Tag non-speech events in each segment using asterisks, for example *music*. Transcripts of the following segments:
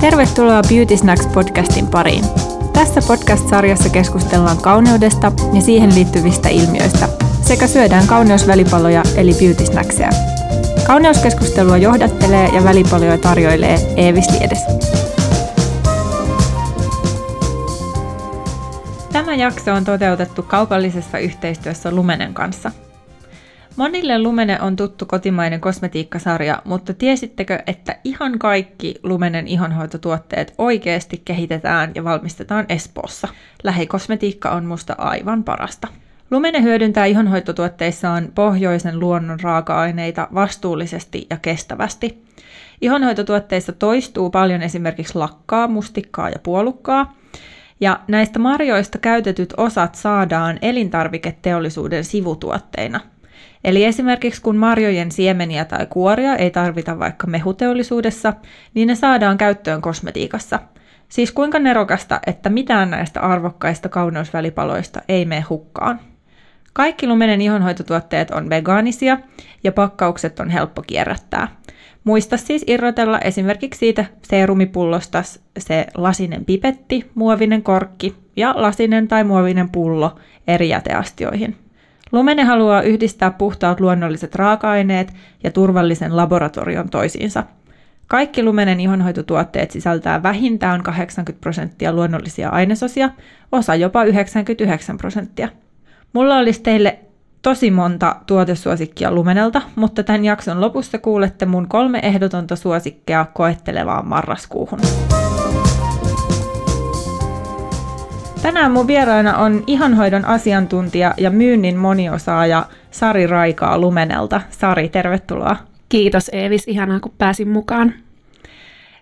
Tervetuloa Beauty Snacks podcastin pariin. Tässä podcast-sarjassa keskustellaan kauneudesta ja siihen liittyvistä ilmiöistä sekä syödään kauneusvälipaloja eli beauty snackseja. Kauneuskeskustelua johdattelee ja välipaloja tarjoilee Eevis Liedes. Tämä jakso on toteutettu kaupallisessa yhteistyössä Lumenen kanssa – Monille Lumene on tuttu kotimainen kosmetiikkasarja, mutta tiesittekö, että ihan kaikki Lumenen ihonhoitotuotteet oikeasti kehitetään ja valmistetaan Espoossa? Lähikosmetiikka on musta aivan parasta. Lumene hyödyntää ihonhoitotuotteissaan pohjoisen luonnon raaka-aineita vastuullisesti ja kestävästi. Ihonhoitotuotteissa toistuu paljon esimerkiksi lakkaa, mustikkaa ja puolukkaa, ja näistä marjoista käytetyt osat saadaan elintarviketeollisuuden sivutuotteina – Eli esimerkiksi kun marjojen siemeniä tai kuoria ei tarvita vaikka mehuteollisuudessa, niin ne saadaan käyttöön kosmetiikassa. Siis kuinka nerokasta, että mitään näistä arvokkaista kauneusvälipaloista ei mene hukkaan. Kaikki lumenen ihonhoitotuotteet on vegaanisia ja pakkaukset on helppo kierrättää. Muista siis irrotella esimerkiksi siitä seerumipullosta se lasinen pipetti, muovinen korkki ja lasinen tai muovinen pullo eri jäteastioihin. Lumene haluaa yhdistää puhtaat luonnolliset raaka-aineet ja turvallisen laboratorion toisiinsa. Kaikki Lumenen ihonhoitotuotteet sisältää vähintään 80 prosenttia luonnollisia ainesosia, osa jopa 99 prosenttia. Mulla olisi teille tosi monta tuotesuosikkia Lumenelta, mutta tämän jakson lopussa kuulette mun kolme ehdotonta suosikkia koettelevaan marraskuuhun. Tänään mun vieraana on ihonhoidon asiantuntija ja myynnin moniosaaja Sari Raikaa Lumenelta. Sari, tervetuloa. Kiitos Eevis, ihanaa kun pääsin mukaan.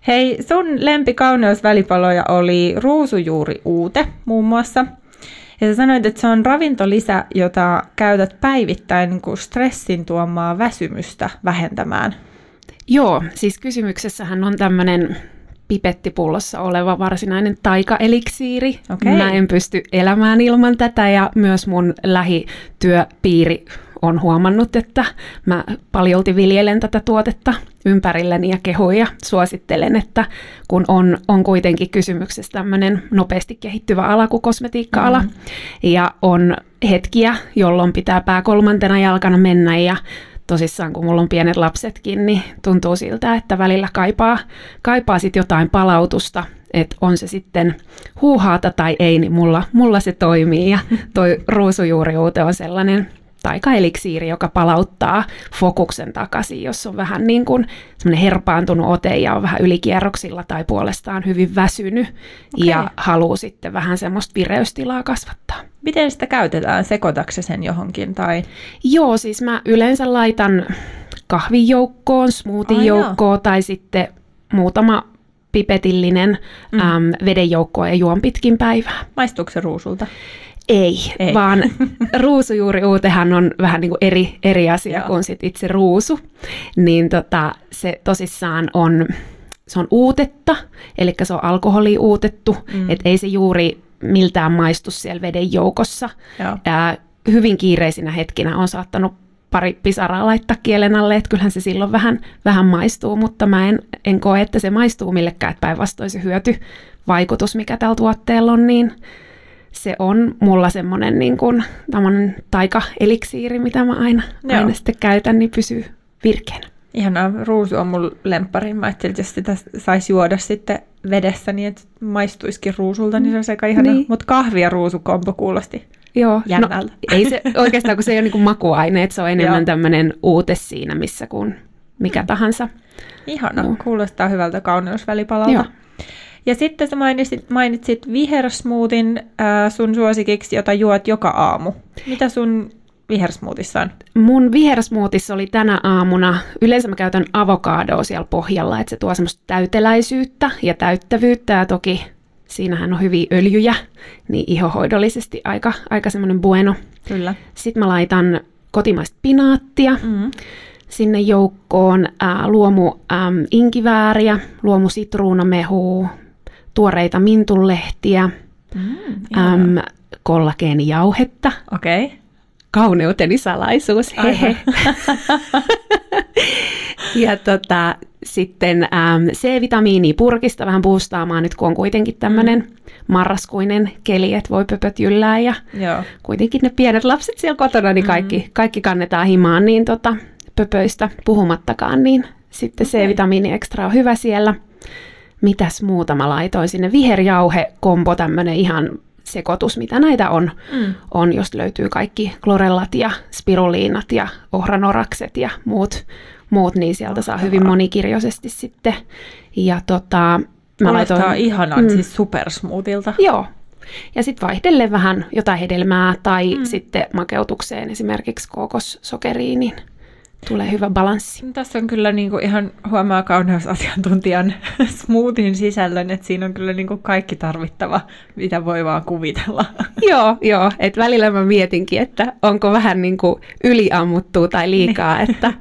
Hei, sun lempikauneusvälipaloja oli ruusujuuri uute muun muassa. Ja sä sanoit, että se on ravintolisä, jota käytät päivittäin niin kuin stressin tuomaa väsymystä vähentämään. Joo, siis kysymyksessähän on tämmöinen pipettipullossa oleva varsinainen taikaeliksiiri. Okay. Mä en pysty elämään ilman tätä ja myös mun lähityöpiiri on huomannut, että mä paljolti viljelen tätä tuotetta ympärilleni ja kehoja. Suosittelen, että kun on, on kuitenkin kysymyksessä tämmöinen nopeasti kehittyvä ala kuin kosmetiikka-ala, mm. ja on hetkiä, jolloin pitää pää kolmantena jalkana mennä ja tosissaan, kun mulla on pienet lapsetkin, niin tuntuu siltä, että välillä kaipaa, kaipaa sit jotain palautusta, että on se sitten huuhaata tai ei, niin mulla, mulla se toimii. Ja toi ruusujuuriuute on sellainen taikaeliksiiri, joka palauttaa fokuksen takaisin, jos on vähän niin kuin semmoinen herpaantunut ote ja on vähän ylikierroksilla tai puolestaan hyvin väsynyt okay. ja haluaa sitten vähän semmoista vireystilaa kasvattaa. Miten sitä käytetään? Sekoitatko sen johonkin? Tai? Joo, siis mä yleensä laitan kahvijoukkoon, smoothie-joukkoon oh, tai sitten muutama pipetillinen mm. äm, vedenjoukkoa ja juon pitkin päivää. Maistuuko se ruusulta? Ei, Ei. vaan *laughs* ruusujuuriuutehan on vähän niin kuin eri, eri asia Joo. kuin sit itse ruusu. Niin tota, se tosissaan on, se on uutetta, eli se on alkoholi uutettu, mm. että ei se juuri miltään maistu siellä veden joukossa. Ja hyvin kiireisinä hetkinä on saattanut pari pisaraa laittaa kielen alle, että kyllähän se silloin vähän, vähän maistuu, mutta mä en, en koe, että se maistuu millekään, että päinvastoin se hyötyvaikutus, mikä tällä tuotteella on, niin se on mulla semmoinen niin kuin, taika-eliksiiri, mitä mä aina, aina sitten käytän, niin pysyy virkeänä. Ihanaa, ruusu on mun lemppari. Mä ajattelin, että jos sitä saisi juoda sitten vedessä niin, että maistuisikin ruusulta, niin se olisi aika ihana. Niin. Mutta kahvi ja ruusukombo kuulosti Joo, jännältä. No, ei se oikeastaan, kun se ei ole niin makuaine, että se on enemmän tämmöinen uute siinä, missä kuin mikä mm. tahansa. Ihana, no. kuulostaa hyvältä kauneusvälipalalta. Joo. Ja sitten sä mainitsit, mainitsit vihersmootin äh, sun suosikiksi, jota juot joka aamu. Mitä sun vihersmootissa on? Mun vihersmootissa oli tänä aamuna, yleensä mä käytän avokadoa siellä pohjalla, että se tuo semmoista täyteläisyyttä ja täyttävyyttä ja toki siinähän on hyviä öljyjä, niin ihohoidollisesti aika, aika semmoinen bueno. Kyllä. Sitten mä laitan kotimaista pinaattia, mm-hmm. sinne joukkoon ää, luomu äm, inkivääriä, luomu sitruunamehua, tuoreita mintulehtiä, mm, äm, kollageenijauhetta. Okei. Okay kauneuteni salaisuus, hehe. *laughs* ja tota, sitten ähm, C-vitamiini purkista vähän puustaamaan nyt, kun on kuitenkin tämmöinen mm. marraskuinen keli, että voi pöpöt jyllää ja Joo. kuitenkin ne pienet lapset siellä kotona, niin kaikki, mm. kaikki kannetaan himaan, niin tota, pöpöistä puhumattakaan, niin sitten okay. C-vitamiini ekstra on hyvä siellä. Mitäs muuta mä laitoin sinne? Viherjauhe, kombo, tämmönen ihan sekoitus, mitä näitä on, mm. on, jos löytyy kaikki klorellat ja spiruliinat ja ohranorakset ja muut, muut niin sieltä saa hyvin monikirjoisesti sitten. Ja tota, mä laitoin, ihanan, mm, siis supersmoothilta. Joo. Ja sitten vaihdelle vähän jotain hedelmää tai mm. sitten makeutukseen esimerkiksi kookossokeriin, niin tulee hyvä balanssi. Tässä on kyllä niin kuin ihan huomaa kauneusasiantuntijan *laughs* smoothin sisällön, että siinä on kyllä niin kuin kaikki tarvittava, mitä voi vaan kuvitella. *laughs* joo, joo. Et välillä mä mietinkin, että onko vähän niin kuin yliammuttua tai liikaa, niin. että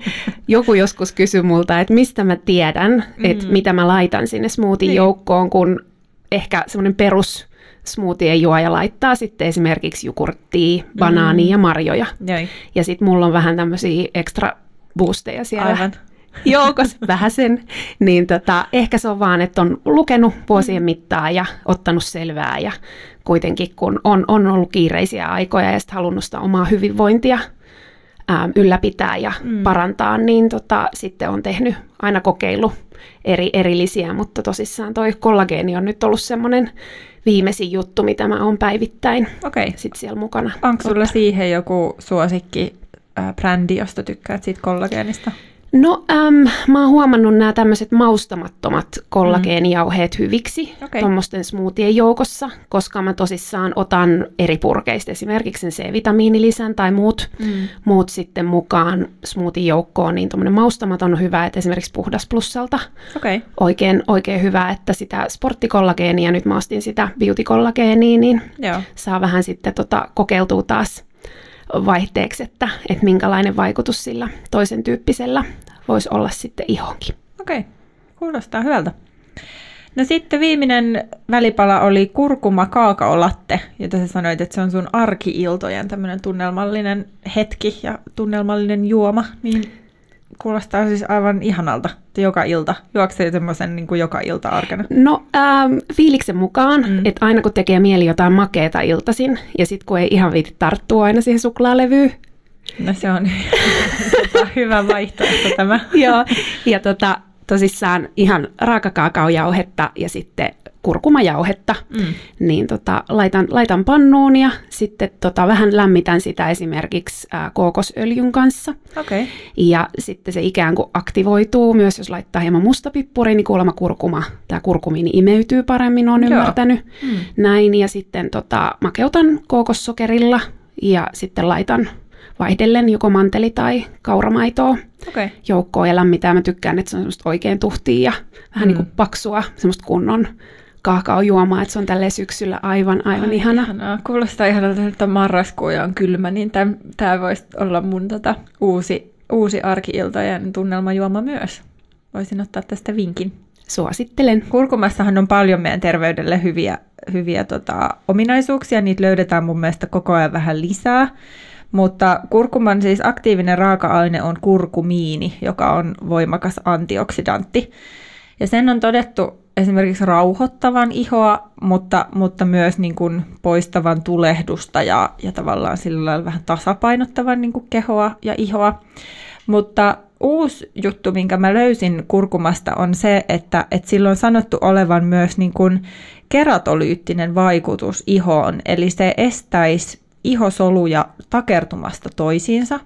joku joskus kysyy multa, että mistä mä tiedän, että mm. mitä mä laitan sinne smoothin niin. joukkoon, kun ehkä semmoinen perus smoothien juoja laittaa sitten esimerkiksi jukurttia, banaania mm. ja marjoja. Jai. Ja sitten mulla on vähän tämmöisiä ekstra boosteja siellä Aivan. *laughs* joukossa vähän sen, niin tota, ehkä se on vaan, että on lukenut vuosien mittaan ja ottanut selvää ja kuitenkin kun on, on ollut kiireisiä aikoja ja sitten halunnut sitä omaa hyvinvointia ää, ylläpitää ja mm. parantaa, niin tota, sitten on tehnyt aina kokeilu eri, erillisiä, mutta tosissaan toi kollageeni on nyt ollut semmoinen viimeisin juttu, mitä mä oon päivittäin okay. sit siellä mukana. Onko sulla siihen joku suosikki brändi, josta tykkäät siitä kollageenista? No, äm, mä oon huomannut nämä tämmöiset maustamattomat kollageenijauheet mm. hyviksi okay. tuommoisten smoothien joukossa, koska mä tosissaan otan eri purkeista esimerkiksi sen C-vitamiinilisän tai muut, mm. muut sitten mukaan smoothien joukkoon, niin tuommoinen maustamaton on hyvä, että esimerkiksi puhdas plussalta okay. oikein, oikein hyvä, että sitä sporttikollageenia, nyt mä ostin sitä beauty-kollageenia, niin Joo. saa vähän sitten tota, kokeiltua taas vaihteeksi, että, että minkälainen vaikutus sillä toisen tyyppisellä voisi olla sitten ihonkin. Okei, okay. kuulostaa hyvältä. No sitten viimeinen välipala oli kurkuma kaakaolatte, jota sä sanoit, että se on sun arkiiltojen tämmöinen tunnelmallinen hetki ja tunnelmallinen juoma, niin Kuulostaa siis aivan ihanalta, että joka ilta. Juoksee semmoisen niin kuin joka ilta arkena? No ähm, fiiliksen mukaan, mm. että aina kun tekee mieli jotain makeeta iltasin, ja sitten kun ei ihan viiti tarttua aina siihen suklaalevyyn, No se on *laughs* hyvä vaihtoehto tämä. *laughs* Joo, ja tota, tosissaan ihan raakakaakaojauhetta ja sitten kurkumajauhetta, mm. niin tota, laitan, laitan pannuun ja sitten tota, vähän lämmitän sitä esimerkiksi ää, kookosöljyn kanssa. Okay. Ja sitten se ikään kuin aktivoituu myös, jos laittaa hieman mustapippuria, niin kuulemma kurkuma, tämä kurkumiini imeytyy paremmin, on ymmärtänyt. Mm. Näin, ja sitten tota, makeutan kookossokerilla ja sitten laitan vaihdellen joko manteli- tai kauramaitoa okay. joukkoon ja lämmitään. Mä tykkään, että se on semmoista oikein tuhtia ja vähän mm. niin kuin paksua, semmoista kunnon kaakaojuomaa, että se on tälle syksyllä aivan, aivan Ai, ihana. Ihanaa. Kuulostaa ihanalta, että marraskuu on kylmä, niin tämä voisi olla mun tota, uusi, uusi arkiiltojen tunnelmajuoma myös. Voisin ottaa tästä vinkin. Suosittelen. Kurkumassahan on paljon meidän terveydelle hyviä, hyviä tota, ominaisuuksia. Niitä löydetään mun mielestä koko ajan vähän lisää. Mutta kurkuman siis aktiivinen raaka-aine on kurkumiini, joka on voimakas antioksidantti. Ja sen on todettu esimerkiksi rauhoittavan ihoa, mutta, mutta myös niin kuin poistavan tulehdusta ja, ja tavallaan sillä lailla vähän tasapainottavan niin kuin kehoa ja ihoa. Mutta uusi juttu, minkä mä löysin kurkumasta, on se, että, että sillä on sanottu olevan myös niin kuin keratolyyttinen vaikutus ihoon, eli se estäisi ihosoluja takertumasta toisiinsa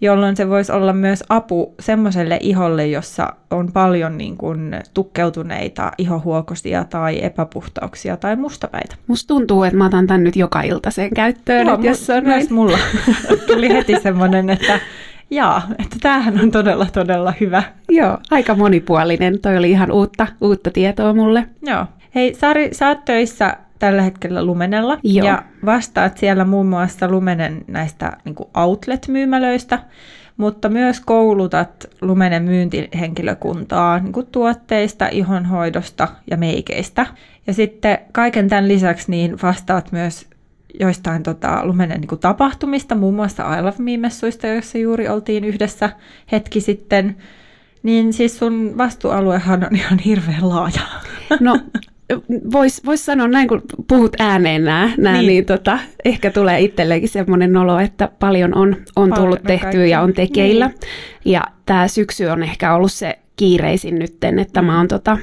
jolloin se voisi olla myös apu semmoiselle iholle, jossa on paljon niin kuin tukkeutuneita ihohuokosia tai epäpuhtauksia tai mustapäitä. Musta tuntuu, että mä otan tämän nyt joka ilta sen käyttöön. Joo, jos on myös näin. mulla *laughs* tuli heti semmoinen, että Jaa, että tämähän on todella, todella hyvä. Joo, aika monipuolinen. Toi oli ihan uutta, uutta tietoa mulle. Joo. Hei Sari, sä oot töissä tällä hetkellä Lumenella Joo. ja vastaat siellä muun muassa Lumenen näistä niin outlet-myymälöistä, mutta myös koulutat Lumenen myyntihenkilökuntaa niin kuin tuotteista, ihonhoidosta ja meikeistä. Ja sitten kaiken tämän lisäksi niin vastaat myös joistain tota, Lumenen niin kuin tapahtumista, muun muassa I Love Me-messuista, joissa juuri oltiin yhdessä hetki sitten. Niin siis sun vastuualuehan on ihan hirveän laaja. No *laughs* voisi vois sanoa näin, kun puhut ääneen nämä, nämä niin. niin tota, ehkä tulee itselleenkin semmoinen olo, että paljon on, on tullut tehtyä ja on tekeillä. Niin. Ja tämä syksy on ehkä ollut se kiireisin nytten, että mä oon tota,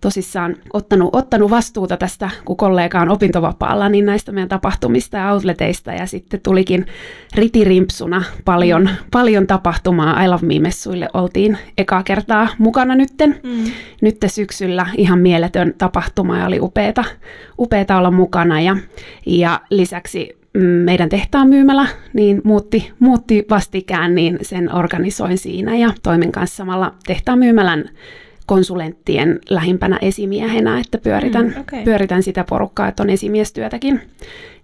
tosissaan ottanut, ottanut vastuuta tästä, kun kollega on opintovapaalla, niin näistä meidän tapahtumista ja outleteista, ja sitten tulikin ritirimpsuna paljon, paljon tapahtumaa. I Love Me-messuille oltiin ekaa kertaa mukana nytten. Mm. Nyt syksyllä ihan mieletön tapahtuma ja oli upeeta, upeeta olla mukana, ja, ja lisäksi meidän tehtaan myymälä, niin muutti, muutti vastikään, niin sen organisoin siinä ja toimin kanssa samalla tehtaan myymälän konsulenttien lähimpänä esimiehenä, että pyöritän, mm, okay. pyöritän sitä porukkaa, että on esimiestyötäkin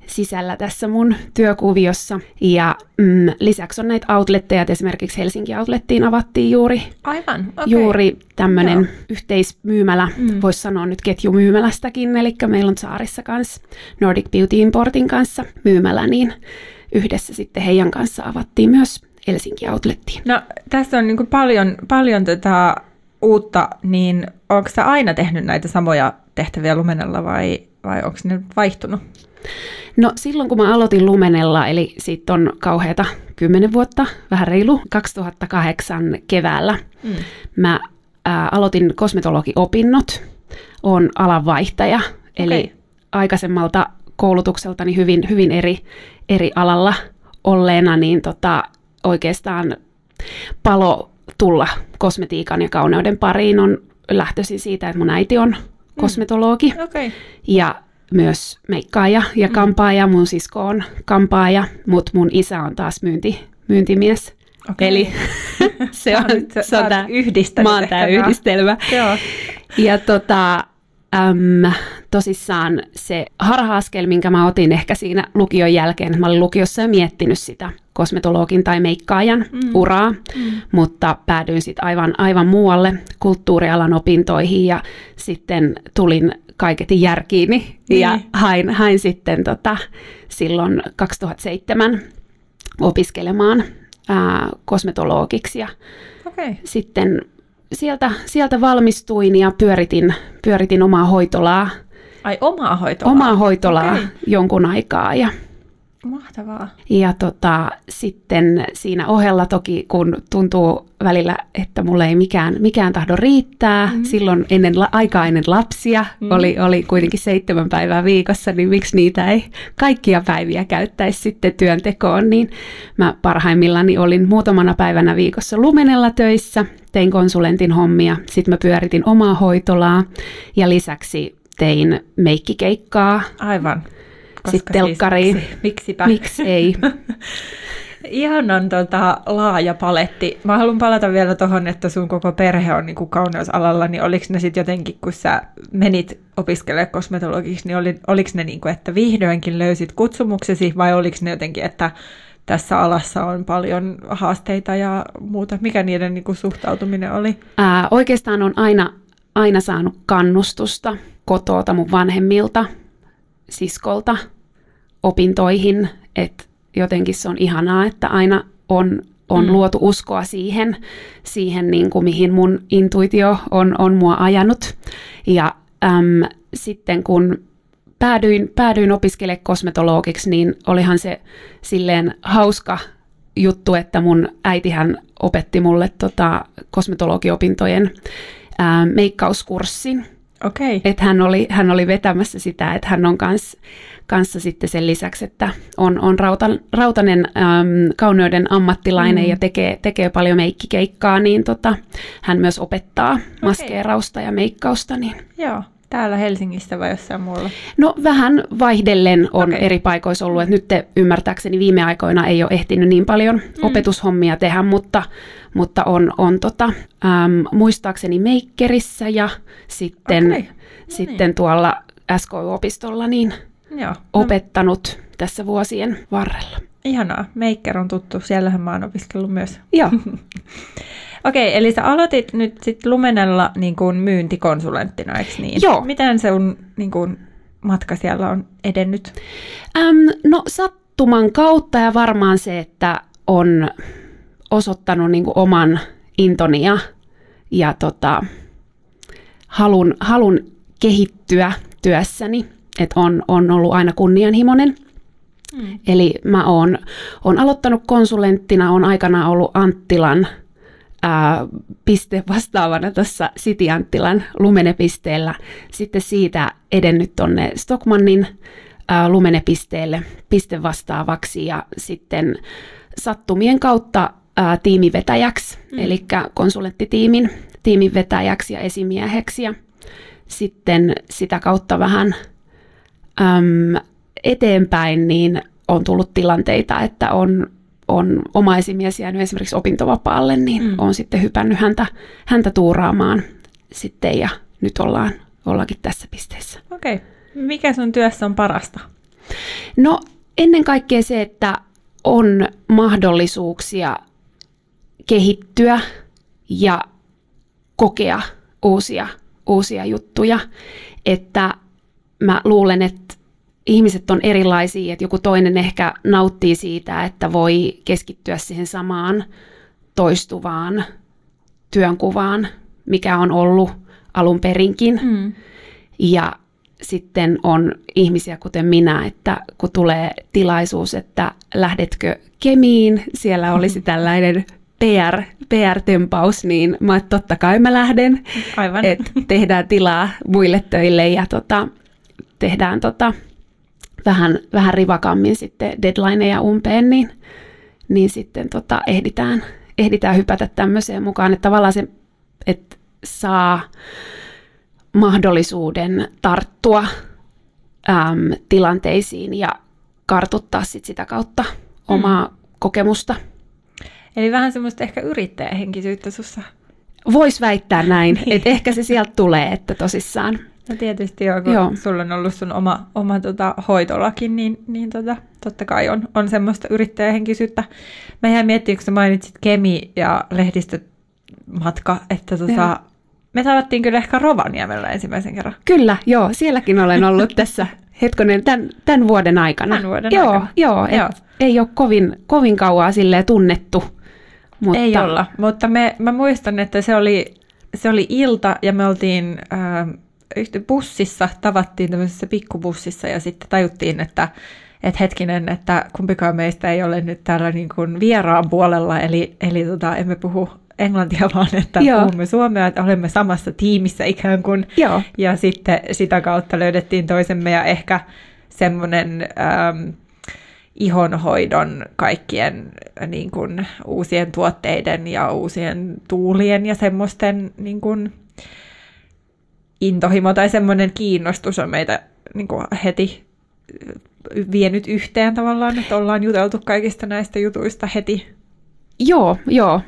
sisällä tässä mun työkuviossa. Ja mm, lisäksi on näitä outletteja, että esimerkiksi Helsinki Outlettiin avattiin juuri, Aivan, okay. juuri tämmöinen yhteismyymälä, mm. voisi sanoa nyt ketjumyymälästäkin, eli meillä on Saarissa kanssa Nordic Beauty Importin kanssa myymälä, niin yhdessä sitten heidän kanssa avattiin myös Helsinki Outlettiin. No tässä on niin paljon, paljon tätä uutta, niin onko sä aina tehnyt näitä samoja tehtäviä Lumenella vai, vai onko ne vaihtunut? No silloin kun mä aloitin Lumenella, eli siitä on kauheata kymmenen vuotta, vähän reilu, 2008 keväällä, mm. mä ää, aloitin kosmetologiopinnot, on alanvaihtaja, okay. eli aikaisemmalta koulutukseltani hyvin, hyvin eri, eri alalla olleena, niin tota, oikeastaan palo tulla kosmetiikan ja kauneuden pariin on lähtöisin siitä, että mun äiti on mm. kosmetologi. Mm. Okay. Ja myös meikkaaja ja mm. kampaaja, mun sisko on kampaaja, mutta mun isä on taas myynti, myyntimies. Okay. Eli *laughs* se on, se on tämä yhdistelmä. yhdistelmä. Joo. Ja tota, äm, tosissaan se harha-askel, minkä mä otin ehkä siinä lukion jälkeen, mä olin lukiossa jo miettinyt sitä kosmetologin tai meikkaajan mm. uraa, mm. mutta päädyin sitten aivan, aivan muualle kulttuurialan opintoihin ja sitten tulin kaiketin järkiini niin. ja hain, hain sitten tota, silloin 2007 opiskelemaan ää, kosmetologiksi ja okay. sitten sieltä, sieltä valmistuin ja pyöritin, pyöritin omaa hoitolaa. Ai omaa hoitolaa? Omaa hoitolaa okay. jonkun aikaa ja Mahtavaa. Ja tota, sitten siinä ohella toki, kun tuntuu välillä, että mulle ei mikään, mikään tahdo riittää, mm. silloin ennen, aikaa ennen lapsia, mm. oli, oli kuitenkin seitsemän päivää viikossa, niin miksi niitä ei kaikkia päiviä käyttäisi sitten työntekoon, niin mä parhaimmillani olin muutamana päivänä viikossa lumenella töissä, tein konsulentin hommia, sitten mä pyöritin omaa hoitolaa ja lisäksi tein meikkikeikkaa. Aivan sitten telkkariin. Siis, miksipä? Miksi ei? *laughs* Ihanan tota, laaja paletti. Mä haluan palata vielä tuohon, että sun koko perhe on niin kuin kauneusalalla, niin oliko ne sitten jotenkin, kun sä menit opiskelemaan kosmetologiksi, niin oli, oliko ne niin kuin, että vihdoinkin löysit kutsumuksesi, vai oliko ne jotenkin, että tässä alassa on paljon haasteita ja muuta? Mikä niiden niin kuin, suhtautuminen oli? Ää, oikeastaan on aina, aina saanut kannustusta kotoota mun vanhemmilta, siskolta – opintoihin, että jotenkin se on ihanaa, että aina on, on mm. luotu uskoa siihen, siihen niin kuin mihin mun intuitio on, on mua ajanut. Ja äm, sitten kun päädyin, päädyin opiskelemaan kosmetologiksi, niin olihan se silleen hauska juttu, että mun äitihän opetti mulle tota, kosmetologiopintojen ää, meikkauskurssin. Okay. Että hän oli, hän oli vetämässä sitä, että hän on kanssa kanssa sitten sen lisäksi, että on, on rauta, rautainen äm, kauneuden ammattilainen mm. ja tekee, tekee paljon meikkikeikkaa, niin tota, hän myös opettaa okay. maskeerausta ja meikkausta. Niin. Joo. Täällä Helsingissä vai jossain muulla? No vähän vaihdellen on okay. eri paikoissa ollut, että nyt te, ymmärtääkseni viime aikoina ei ole ehtinyt niin paljon mm. opetushommia tehdä, mutta, mutta on, on tota, äm, muistaakseni Meikkerissä ja sitten, okay. no niin. sitten tuolla SK-opistolla niin Joo. No. opettanut tässä vuosien varrella. Ihanaa. Meikker on tuttu. Siellähän mä oon opiskellut myös. Joo. *laughs* Okei, eli sä aloitit nyt sit Lumenella niin kuin myyntikonsulenttina, eikö niin? Joo. Miten se on, niin kuin, matka siellä on edennyt? Äm, no sattuman kautta ja varmaan se, että on osoittanut niin kuin oman intonia ja tota, halun, halun kehittyä työssäni, että on, on ollut aina kunnianhimoinen. Mm. Eli mä oon, oon aloittanut konsulenttina, on aikana ollut Anttilan ää, piste vastaavana tuossa City Anttilan Lumene-pisteellä. Sitten siitä edennyt tonne Stockmannin ää, Lumene-pisteelle piste vastaavaksi ja sitten sattumien kautta ää, tiimivetäjäksi, mm. eli konsulenttitiimin tiimin vetäjäksi ja esimieheksi. Ja sitten sitä kautta vähän äm, eteenpäin, niin on tullut tilanteita, että on, on oma esimies jäänyt esimerkiksi opintovapaalle, niin mm. on sitten hypännyt häntä, häntä tuuraamaan sitten ja nyt ollaan, ollaankin tässä pisteessä. Okei. Okay. Mikä sun työssä on parasta? No ennen kaikkea se, että on mahdollisuuksia kehittyä ja kokea uusia, uusia juttuja. Että mä luulen, että ihmiset on erilaisia, että joku toinen ehkä nauttii siitä, että voi keskittyä siihen samaan toistuvaan työnkuvaan, mikä on ollut alun perinkin. Mm. Ja sitten on ihmisiä kuten minä, että kun tulee tilaisuus, että lähdetkö Kemiin, siellä olisi mm-hmm. tällainen PR, PR-tempaus, niin mä että totta kai mä lähden. Aivan. Et tehdään tilaa muille töille ja tota, tehdään tota, vähän, vähän rivakammin sitten deadlineja umpeen, niin, niin sitten tota, ehditään, ehditään hypätä tämmöiseen mukaan, että tavallaan se, että saa mahdollisuuden tarttua äm, tilanteisiin ja kartuttaa sit sitä kautta omaa mm. kokemusta. Eli vähän semmoista ehkä yrittäjähenkisyyttä sussa. Voisi väittää näin, *laughs* niin. että ehkä se sieltä tulee, että tosissaan. No tietysti joo, kun joo. sulla on ollut sun oma, oma tota, hoitolakin, niin, niin tota, totta kai on, on semmoista yrittäjähenkisyyttä. Mä jäin miettimään, kun sä mainitsit Kemi ja lehdistömatka, että tota, me tavattiin kyllä ehkä Rovaniemellä ensimmäisen kerran. Kyllä, joo, sielläkin olen ollut *laughs* tässä hetkonen tämän, tämän vuoden aikana. Tämän vuoden joo, aikana. Joo, joo. ei ole kovin, kovin kauaa silleen tunnettu. Mutta... Ei olla, mutta me, mä muistan, että se oli, se oli ilta ja me oltiin äh, bussissa, tavattiin tämmöisessä pikkubussissa ja sitten tajuttiin, että että hetkinen, että kumpikaan meistä ei ole nyt täällä niin kuin vieraan puolella, eli, eli tota, emme puhu englantia, vaan että Joo. puhumme suomea, että olemme samassa tiimissä ikään kuin. Joo. Ja sitten sitä kautta löydettiin toisemme ja ehkä semmoinen ähm, ihonhoidon kaikkien niin kuin, uusien tuotteiden ja uusien tuulien ja semmoisten niin kuin, intohimo tai semmoinen kiinnostus on meitä niin kuin, heti vienyt yhteen tavallaan, että ollaan juteltu kaikista näistä jutuista heti. Joo, joo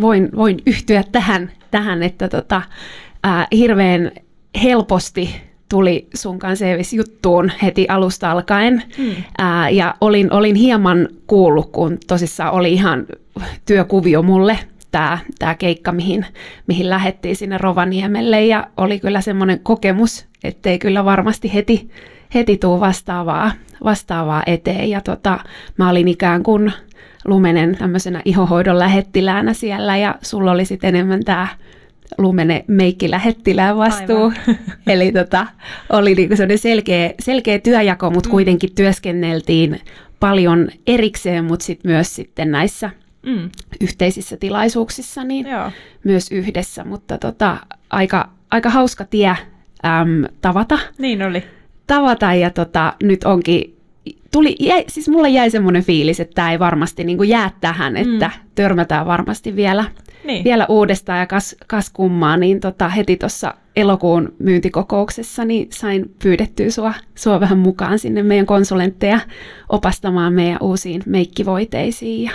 voin, voin yhtyä tähän, tähän että tota, ää, hirveän helposti tuli sun kanssa juttuun heti alusta alkaen. Hmm. Ää, ja olin, olin hieman kuullut, kun tosissaan oli ihan työkuvio mulle tämä tää keikka, mihin, mihin lähettiin sinne Rovaniemelle. Ja oli kyllä semmoinen kokemus, ettei kyllä varmasti heti, heti tuu vastaavaa, vastaavaa eteen. Ja tota, mä olin ikään kuin Lumenen tämmöisenä ihohoidon lähettiläänä siellä ja sulla oli sitten enemmän tämä Lumene meikki lähettilään vastuu. *laughs* Eli tota, oli niinku selkeä, selkeä työjako, mutta mm. kuitenkin työskenneltiin paljon erikseen, mutta sitten myös sitten näissä mm. yhteisissä tilaisuuksissa niin Joo. myös yhdessä. Mutta tota, aika, aika hauska tie äm, tavata. Niin oli. Tavata ja tota, nyt onkin tuli, jäi, siis mulle jäi semmoinen fiilis, että tämä ei varmasti niin kuin jää tähän, että mm. törmätään varmasti vielä, niin. vielä uudestaan ja kas, kas kummaa, niin tota, heti tuossa elokuun myyntikokouksessa niin sain pyydettyä sua, sua vähän mukaan sinne meidän konsulentteja opastamaan meidän uusiin meikkivoiteisiin. Ja,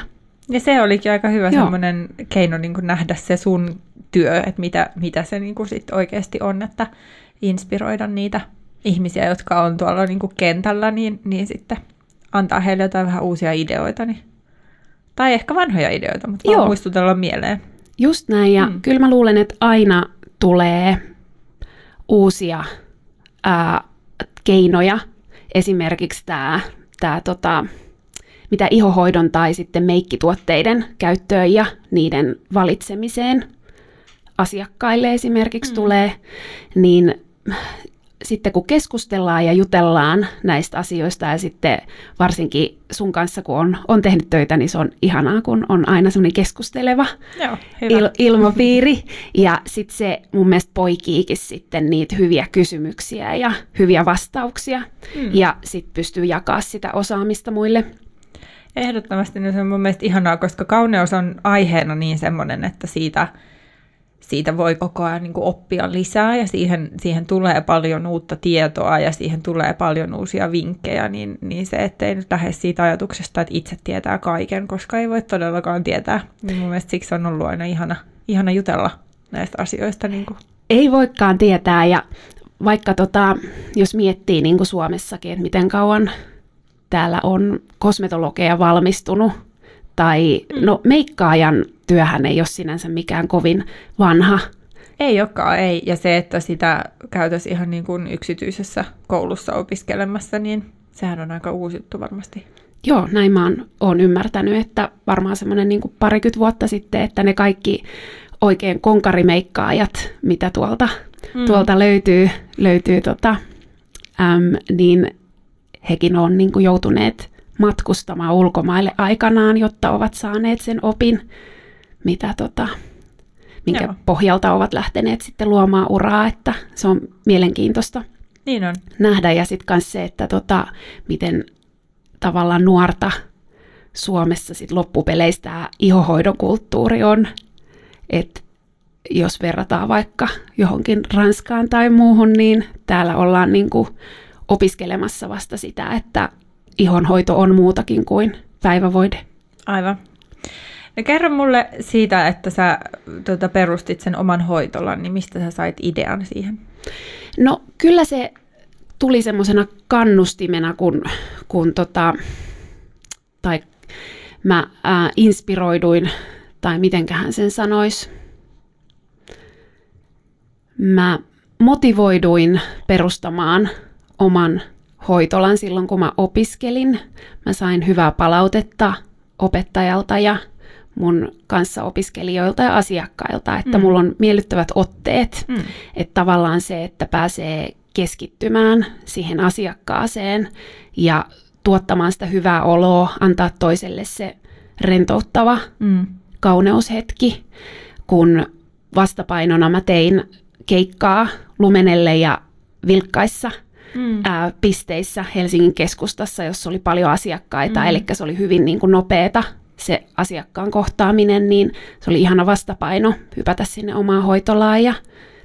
ja se olikin aika hyvä Joo. semmoinen keino niin kuin nähdä se sun työ, että mitä, mitä se niin kuin sit oikeasti on, että inspiroida niitä ihmisiä, jotka on tuolla niin kuin kentällä, niin, niin sitten antaa heille jotain vähän uusia ideoita. Niin. Tai ehkä vanhoja ideoita, mutta Joo. muistutella mieleen. Just näin, ja mm. kyllä mä luulen, että aina tulee uusia ää, keinoja. Esimerkiksi tämä, tää, tota, mitä ihohoidon tai sitten meikkituotteiden käyttöön ja niiden valitsemiseen. asiakkaille esimerkiksi mm. tulee, niin sitten kun keskustellaan ja jutellaan näistä asioista ja sitten varsinkin sun kanssa, kun on, on tehnyt töitä, niin se on ihanaa, kun on aina semmoinen keskusteleva Joo, il, ilmapiiri. Ja sitten se mun mielestä poikiikin sitten niitä hyviä kysymyksiä ja hyviä vastauksia. Mm. Ja sitten pystyy jakaa sitä osaamista muille. Ehdottomasti niin se on mun mielestä ihanaa, koska kauneus on aiheena niin semmoinen, että siitä – siitä voi koko ajan niin oppia lisää ja siihen, siihen tulee paljon uutta tietoa ja siihen tulee paljon uusia vinkkejä, niin, niin se, ettei nyt lähde siitä ajatuksesta, että itse tietää kaiken, koska ei voi todellakaan tietää. Niin mun mielestä siksi on ollut aina ihana, ihana jutella näistä asioista. Niin kuin. Ei voikaan tietää ja vaikka tota, jos miettii niin kuin Suomessakin, että miten kauan täällä on kosmetologeja valmistunut, tai mm. no meikkaajan työhän ei ole sinänsä mikään kovin vanha. Ei olekaan, ei. Ja se, että sitä käytäisiin ihan niin kuin yksityisessä koulussa opiskelemassa, niin sehän on aika uusi juttu varmasti. Joo, näin mä oon, oon ymmärtänyt, että varmaan semmoinen niin parikymmentä vuotta sitten, että ne kaikki oikein konkarimeikkaajat, mitä tuolta, mm. tuolta löytyy, löytyy tota, äm, niin hekin on niin kuin joutuneet matkustamaan ulkomaille aikanaan, jotta ovat saaneet sen opin, mitä tota, minkä Joo. pohjalta ovat lähteneet sitten luomaan uraa, että se on mielenkiintoista niin on. nähdä. Ja sitten myös se, että tota, miten tavallaan nuorta Suomessa sit loppupeleissä tämä ihohoidon kulttuuri on, että jos verrataan vaikka johonkin Ranskaan tai muuhun, niin täällä ollaan niinku opiskelemassa vasta sitä, että ihonhoito on muutakin kuin päivävoide. Aivan. No kerro mulle siitä, että sä tuota, perustit sen oman hoitolan, niin mistä sä sait idean siihen? No kyllä se tuli semmoisena kannustimena, kun, kun tota, tai mä ää, inspiroiduin, tai mitenköhän sen sanois, mä motivoiduin perustamaan oman hoitolan silloin, kun mä opiskelin. Mä sain hyvää palautetta opettajalta ja mun kanssa opiskelijoilta ja asiakkailta, että mm. mulla on miellyttävät otteet. Mm. Että tavallaan se, että pääsee keskittymään siihen asiakkaaseen ja tuottamaan sitä hyvää oloa, antaa toiselle se rentouttava mm. kauneushetki, kun vastapainona mä tein keikkaa Lumenelle ja Vilkkaissa – mm. ää, pisteissä Helsingin keskustassa, jossa oli paljon asiakkaita, mm. eli se oli hyvin niin kuin nopeata se asiakkaan kohtaaminen, niin se oli ihana vastapaino hypätä sinne omaan hoitolaan ja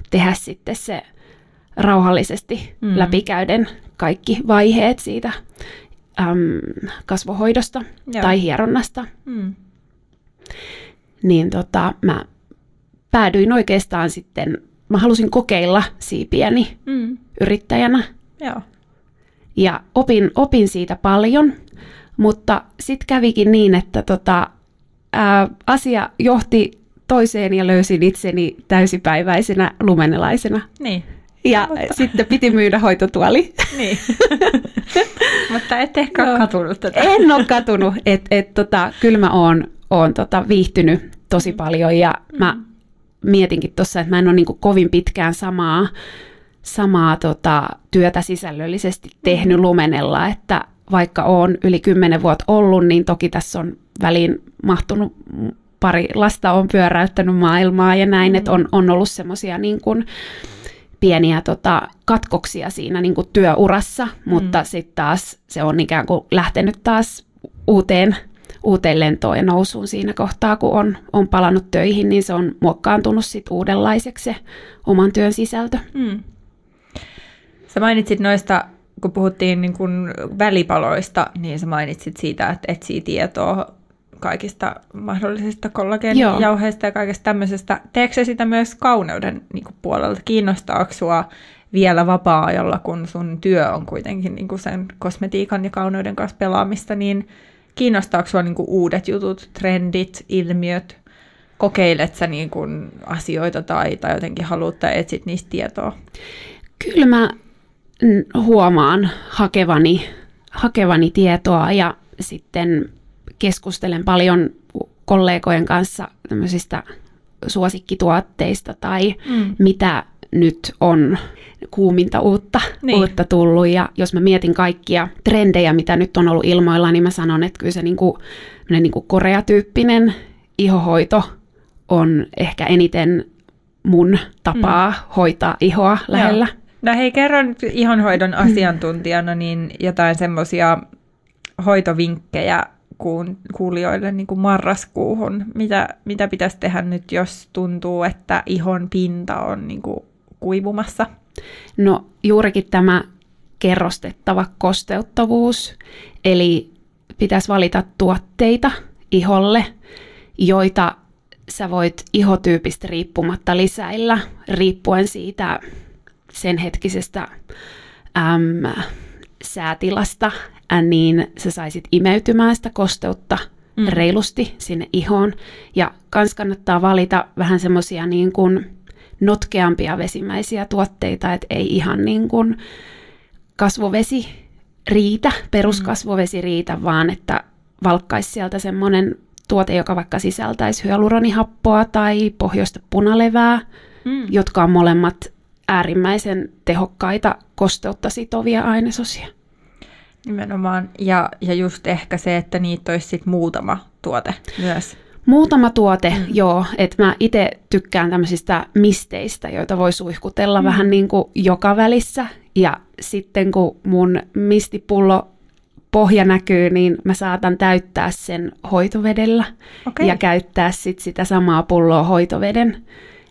tehdä sitten se rauhallisesti mm. läpikäyden kaikki vaiheet siitä äm, kasvohoidosta Joo. tai hieronnasta. Mm. Niin tota, mä päädyin oikeastaan sitten, mä halusin kokeilla siipiäni mm. yrittäjänä Joo. Ja opin, opin siitä paljon, mutta sitten kävikin niin, että tota, ää, asia johti toiseen ja löysin itseni täysipäiväisenä lumenelaisena. Niin. Ja mutta... sitten piti myydä hoitotuoli. *laughs* Niin. *laughs* mutta et ehkä ole katunut tätä. En ole katunut. Et, et, tota, kyllä mä oon, oon tota, viihtynyt tosi mm. paljon ja mm. mä mietinkin tuossa, että mä en ole niin kovin pitkään samaa samaa tota, työtä sisällöllisesti tehnyt lumenella, että vaikka olen yli kymmenen vuotta ollut, niin toki tässä on väliin mahtunut pari lasta on pyöräyttänyt maailmaa ja näin, mm. että on, on ollut semmoisia niin kuin, pieniä tota, katkoksia siinä niin kuin työurassa, mutta mm. sitten taas se on ikään kuin lähtenyt taas uuteen, uuteen lentoon ja nousuun siinä kohtaa, kun on, on palannut töihin, niin se on muokkaantunut sitten uudenlaiseksi se oman työn sisältö. Mm. Sä mainitsit noista, kun puhuttiin niin kun välipaloista, niin sä mainitsit siitä, että etsii tietoa kaikista mahdollisista kollageenijauheista ja kaikesta tämmöisestä. Teekö sitä myös kauneuden niin kuin puolelta? Kiinnostaako sua vielä vapaa-ajalla, kun sun työ on kuitenkin niin kuin sen kosmetiikan ja kauneuden kanssa pelaamista, niin kiinnostaako sua niin kuin uudet jutut, trendit, ilmiöt? Kokeilet sä niin kuin asioita tai, tai jotenkin haluat tai etsit niistä tietoa? Kyllä mä huomaan hakevani, hakevani tietoa ja sitten keskustelen paljon kollegojen kanssa tämmöisistä suosikkituotteista tai mm. mitä nyt on kuuminta uutta, niin. uutta tullut. Ja jos mä mietin kaikkia trendejä, mitä nyt on ollut ilmoilla, niin mä sanon, että kyllä se niinku, niinku koreatyyppinen ihohoito on ehkä eniten mun tapaa mm. hoitaa ihoa lähellä. Joo. No hei, kerro nyt ihonhoidon mm. asiantuntijana niin jotain semmoisia hoitovinkkejä kuulijoille niin kuin marraskuuhun. Mitä, mitä pitäisi tehdä nyt, jos tuntuu, että ihon pinta on niin kuin kuivumassa? No juurikin tämä kerrostettava kosteuttavuus, eli pitäisi valita tuotteita iholle, joita sä voit ihotyypistä riippumatta lisäillä, riippuen siitä sen hetkisestä äm, säätilasta, niin sä saisit imeytymään sitä kosteutta mm. reilusti sinne ihoon. Ja kans kannattaa valita vähän semmoisia niin kuin notkeampia vesimäisiä tuotteita, että ei ihan niin kuin kasvovesi riitä, peruskasvovesi riitä, vaan että valkkaisi sieltä semmoinen tuote, joka vaikka sisältäisi hyaluronihappoa tai pohjoista punalevää, mm. jotka on molemmat äärimmäisen tehokkaita kosteutta sitovia ainesosia. Nimenomaan. Ja, ja just ehkä se, että niitä olisi sit muutama tuote myös. Muutama tuote, mm. joo. Että mä itse tykkään tämmöisistä misteistä, joita voi suihkutella mm. vähän niin kuin joka välissä. Ja sitten kun mun mistipullo pohja näkyy, niin mä saatan täyttää sen hoitovedellä okay. ja käyttää sit sitä samaa pulloa hoitoveden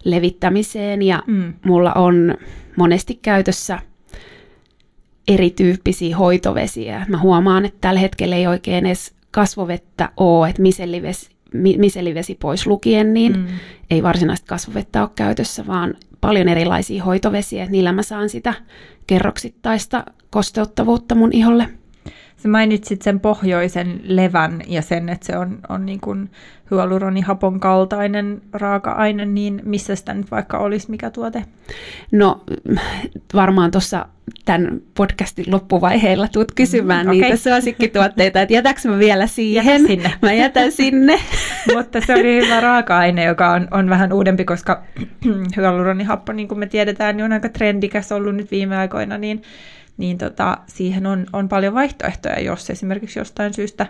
levittämiseen. Ja mm. mulla on monesti käytössä erityyppisiä hoitovesiä. Mä huomaan, että tällä hetkellä ei oikein edes kasvovettä ole, että misellivesi, misellivesi pois lukien, niin mm. ei varsinaista kasvovettä ole käytössä, vaan paljon erilaisia hoitovesiä, että niillä mä saan sitä kerroksittaista kosteuttavuutta mun iholle. Sä mainitsit sen pohjoisen levän ja sen, että se on, on niin kuin hyaluronihapon kaltainen raaka-aine, niin missä sitä nyt vaikka olisi mikä tuote? No varmaan tuossa tämän podcastin loppuvaiheilla tuut kysymään mm, okay. niitä suosikkituotteita, että jätäks mä vielä siihen? Jätä sinne. Mä jätän sinne. *laughs* Mutta se oli hyvä raaka-aine, joka on, on vähän uudempi, koska *clears throat* hyaluronihappo, niin kuin me tiedetään, niin on aika trendikäs ollut nyt viime aikoina, niin niin tota, siihen on, on paljon vaihtoehtoja, jos esimerkiksi jostain syystä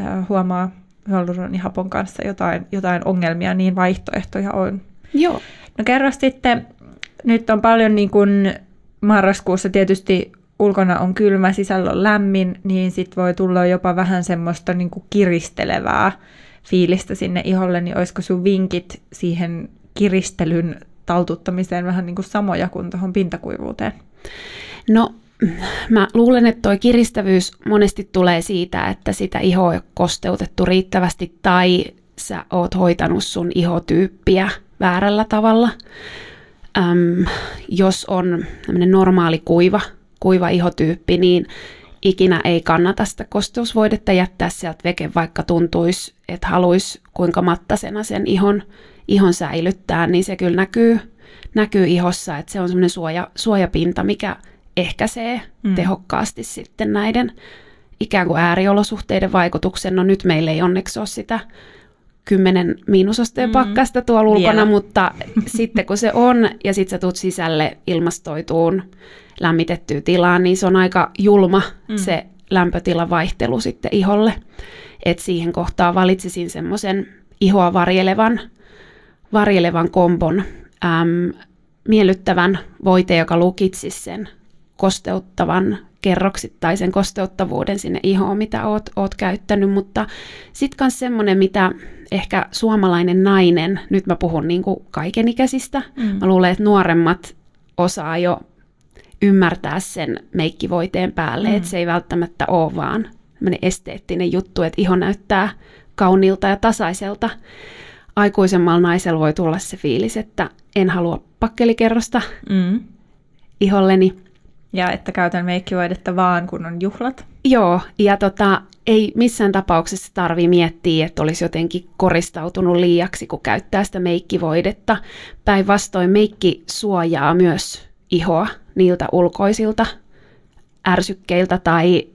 äh, huomaa hyaluronihapon kanssa jotain, jotain ongelmia, niin vaihtoehtoja on. Joo. No kerro sitten, nyt on paljon niin kuin marraskuussa tietysti ulkona on kylmä, sisällä on lämmin, niin sit voi tulla jopa vähän semmoista niin kuin kiristelevää fiilistä sinne iholle, niin olisiko sun vinkit siihen kiristelyn taltuttamiseen vähän niin kuin samoja kuin tuohon pintakuivuuteen? No mä luulen, että tuo kiristävyys monesti tulee siitä, että sitä ihoa ei ole kosteutettu riittävästi tai sä oot hoitanut sun ihotyyppiä väärällä tavalla. Öm, jos on normaali kuiva, kuiva ihotyyppi, niin ikinä ei kannata sitä kosteusvoidetta jättää sieltä veke, vaikka tuntuisi, että haluaisi kuinka mattasena sen ihon, ihon säilyttää, niin se kyllä näkyy, näkyy ihossa, että se on semmoinen suoja, suojapinta, mikä ehkäisee mm. tehokkaasti sitten näiden ikään kuin ääriolosuhteiden vaikutuksen. No nyt meillä ei onneksi ole sitä 10 miinusasteen mm. pakkasta tuolla ulkona, Vielä. mutta *laughs* sitten kun se on ja sitten sä tuut sisälle ilmastoituun lämmitettyyn tilaan, niin se on aika julma mm. se lämpötilan vaihtelu sitten iholle. Et siihen kohtaan valitsisin semmoisen ihoa varjelevan, varjelevan kombon, äm, miellyttävän voite, joka lukitsisi sen kosteuttavan kerroksittaisen kosteuttavuuden sinne ihoon, mitä oot, oot käyttänyt, mutta sitten myös semmoinen, mitä ehkä suomalainen nainen, nyt mä puhun niin kuin kaikenikäisistä, mm. mä luulen, että nuoremmat osaa jo ymmärtää sen meikkivoiteen päälle, mm. että se ei välttämättä ole vaan esteettinen juttu, että iho näyttää kauniilta ja tasaiselta. Aikuisemmalla naisella voi tulla se fiilis, että en halua pakkelikerrosta mm. iholleni, ja että käytän meikkivoidetta vaan, kun on juhlat. Joo, ja tota, ei missään tapauksessa tarvi miettiä, että olisi jotenkin koristautunut liiaksi, kun käyttää sitä meikkivoidetta. Päinvastoin meikki suojaa myös ihoa niiltä ulkoisilta ärsykkeiltä tai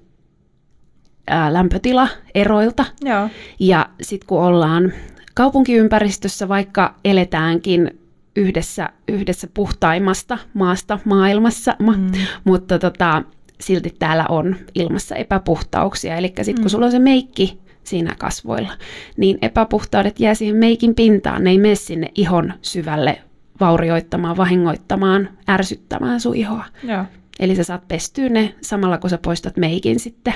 ää, lämpötilaeroilta. Joo. Ja sitten kun ollaan kaupunkiympäristössä, vaikka eletäänkin yhdessä, yhdessä puhtaimmasta maasta maailmassa, mm. mutta tota, silti täällä on ilmassa epäpuhtauksia. Eli sitten kun mm. sulla on se meikki siinä kasvoilla, niin epäpuhtaudet jää siihen meikin pintaan, ne ei mene sinne ihon syvälle vaurioittamaan, vahingoittamaan, ärsyttämään sun ihoa. Joo. Eli sä saat pestyä ne samalla, kun sä poistat meikin sitten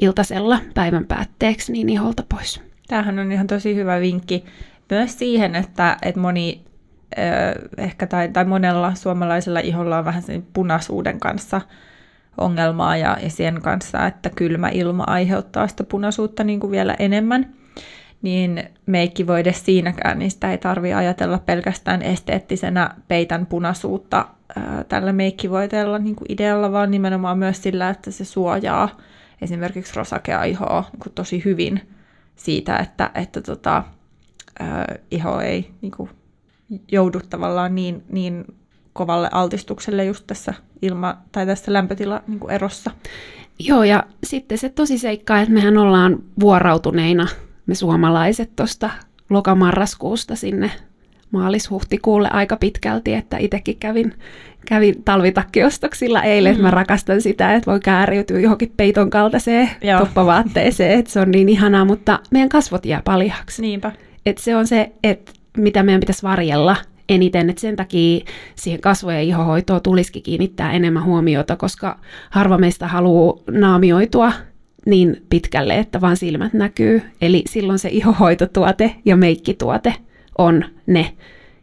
iltasella päivän päätteeksi niin iholta pois. Tämähän on ihan tosi hyvä vinkki myös siihen, että, että moni ehkä tai, tai monella suomalaisella iholla on vähän sen punaisuuden kanssa ongelmaa ja, ja sen kanssa, että kylmä ilma aiheuttaa sitä punaisuutta niin kuin vielä enemmän, niin meikki voi edes siinäkään, niin sitä ei tarvitse ajatella pelkästään esteettisenä peitän punaisuutta tällä meikkivoiteella niin idealla, vaan nimenomaan myös sillä, että se suojaa esimerkiksi rosakea ihoa niin tosi hyvin siitä, että, että tota, ää, iho ei niin kuin, joudu tavallaan niin, niin kovalle altistukselle just tässä ilma- tai tässä lämpötila niin kuin erossa. Joo, ja sitten se tosi seikka, että mehän ollaan vuorautuneina, me suomalaiset, tuosta lokamarraskuusta sinne maalis-huhtikuulle aika pitkälti, että itsekin kävin, kävin talvitakkiostoksilla eilen, mm. mä rakastan sitä, että voi kääriytyä johonkin peiton kaltaiseen Joo. toppavaatteeseen, että se on niin ihanaa, mutta meidän kasvot jää paljaksi. Niinpä. Et se on se, että mitä meidän pitäisi varjella eniten, että sen takia siihen kasvojen ihohoitoon tulisikin kiinnittää enemmän huomiota, koska harva meistä haluaa naamioitua niin pitkälle, että vaan silmät näkyy. Eli silloin se ihohoitotuote ja meikkituote on ne,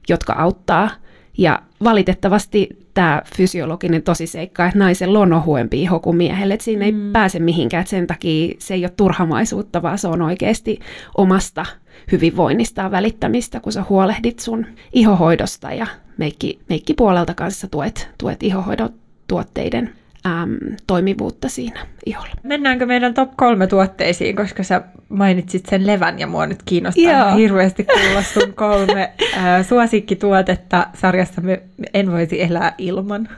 jotka auttaa. Ja valitettavasti tämä fysiologinen tosiseikka, että naisella on ohuempi iho kuin miehelle, että siinä mm. ei pääse mihinkään, että sen takia se ei ole turhamaisuutta, vaan se on oikeasti omasta hyvinvoinnista välittämistä, kun sä huolehdit sun ihohoidosta ja meikki, meikkipuolelta kanssa tuet, tuet ihohoidon tuotteiden äm, toimivuutta siinä iholla. Mennäänkö meidän top kolme tuotteisiin, koska sä mainitsit sen levän ja mua nyt kiinnostaa Joo. hirveästi kuulla sun kolme *laughs* äh, suosikkituotetta sarjassa me En voisi elää ilman.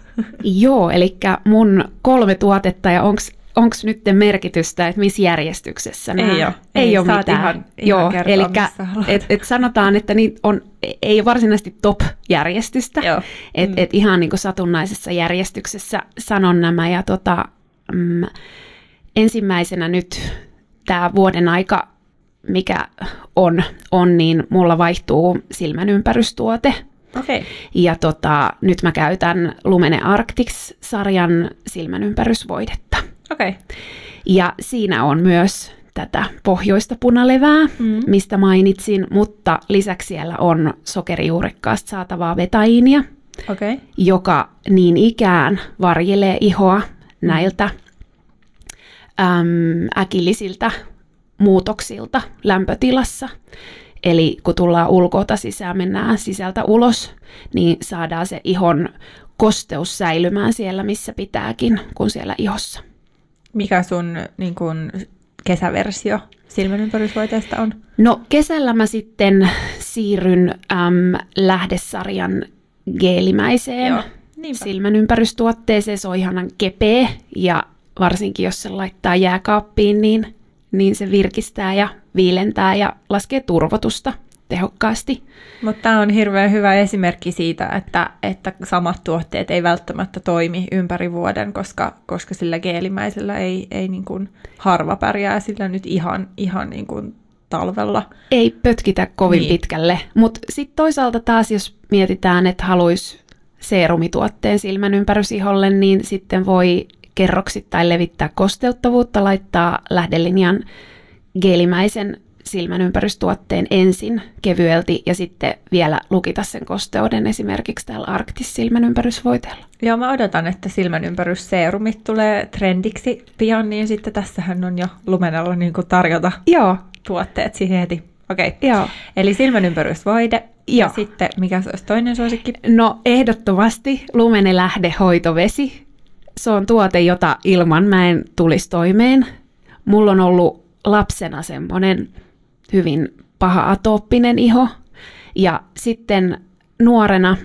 Joo, eli mun kolme tuotetta ja onks onko nyt merkitystä, että missä järjestyksessä nämä? Ei ole. Ei, ei ole mitään. Ihan, ihan Joo, eli et, et sanotaan, että niitä on, ei ole varsinaisesti top-järjestystä, että mm. et ihan niin kuin satunnaisessa järjestyksessä sanon nämä. Ja tota, mm, ensimmäisenä nyt tämä vuoden aika, mikä on, on, niin mulla vaihtuu silmän ympärystuote. Okay. Ja tota, nyt mä käytän Lumene Arctics-sarjan silmän ympärysvoidetta. Okay. Ja siinä on myös tätä pohjoista punalevää, mm. mistä mainitsin, mutta lisäksi siellä on sokerijuurikkaasta saatavaa betaiinia, okay. joka niin ikään varjelee ihoa mm. näiltä äm, äkillisiltä muutoksilta lämpötilassa. Eli kun tullaan ulkoota sisään, mennään sisältä ulos, niin saadaan se ihon kosteus säilymään siellä, missä pitääkin, kun siellä ihossa. Mikä sun niin kun, kesäversio silmänympärysvoiteesta on? No kesällä mä sitten siirryn äm, lähdesarjan geelimäiseen Joo, silmänympärystuotteeseen. Se on ihanan kepeä ja varsinkin jos se laittaa jääkaappiin, niin, niin se virkistää ja viilentää ja laskee turvotusta tehokkaasti. Mutta tämä on hirveän hyvä esimerkki siitä, että, että samat tuotteet ei välttämättä toimi ympäri vuoden, koska, koska sillä geelimäisellä ei, ei niin kuin harva pärjää sillä nyt ihan, ihan niin kuin talvella. Ei pötkitä kovin niin. pitkälle, mutta sitten toisaalta taas jos mietitään, että haluaisi seerumituotteen silmän ympärysiholle, niin sitten voi kerroksittain levittää kosteuttavuutta, laittaa lähdelinjan geelimäisen silmän ympärystuotteen ensin kevyelti ja sitten vielä lukita sen kosteuden esimerkiksi täällä arktis silmän ympärysvoiteella. Joo, mä odotan, että silmän ympärysseerumit tulee trendiksi pian, niin sitten tässähän on jo lumenella niin kuin tarjota Joo. tuotteet siihen heti. Okei. Okay. Joo. Eli silmän ympärysvoide. Joo. Ja sitten, mikä se olisi toinen suosikki? No ehdottomasti lumene lähde hoitovesi. Se on tuote, jota ilman mä en tulisi toimeen. Mulla on ollut lapsena semmoinen hyvin paha atooppinen iho. Ja sitten nuorena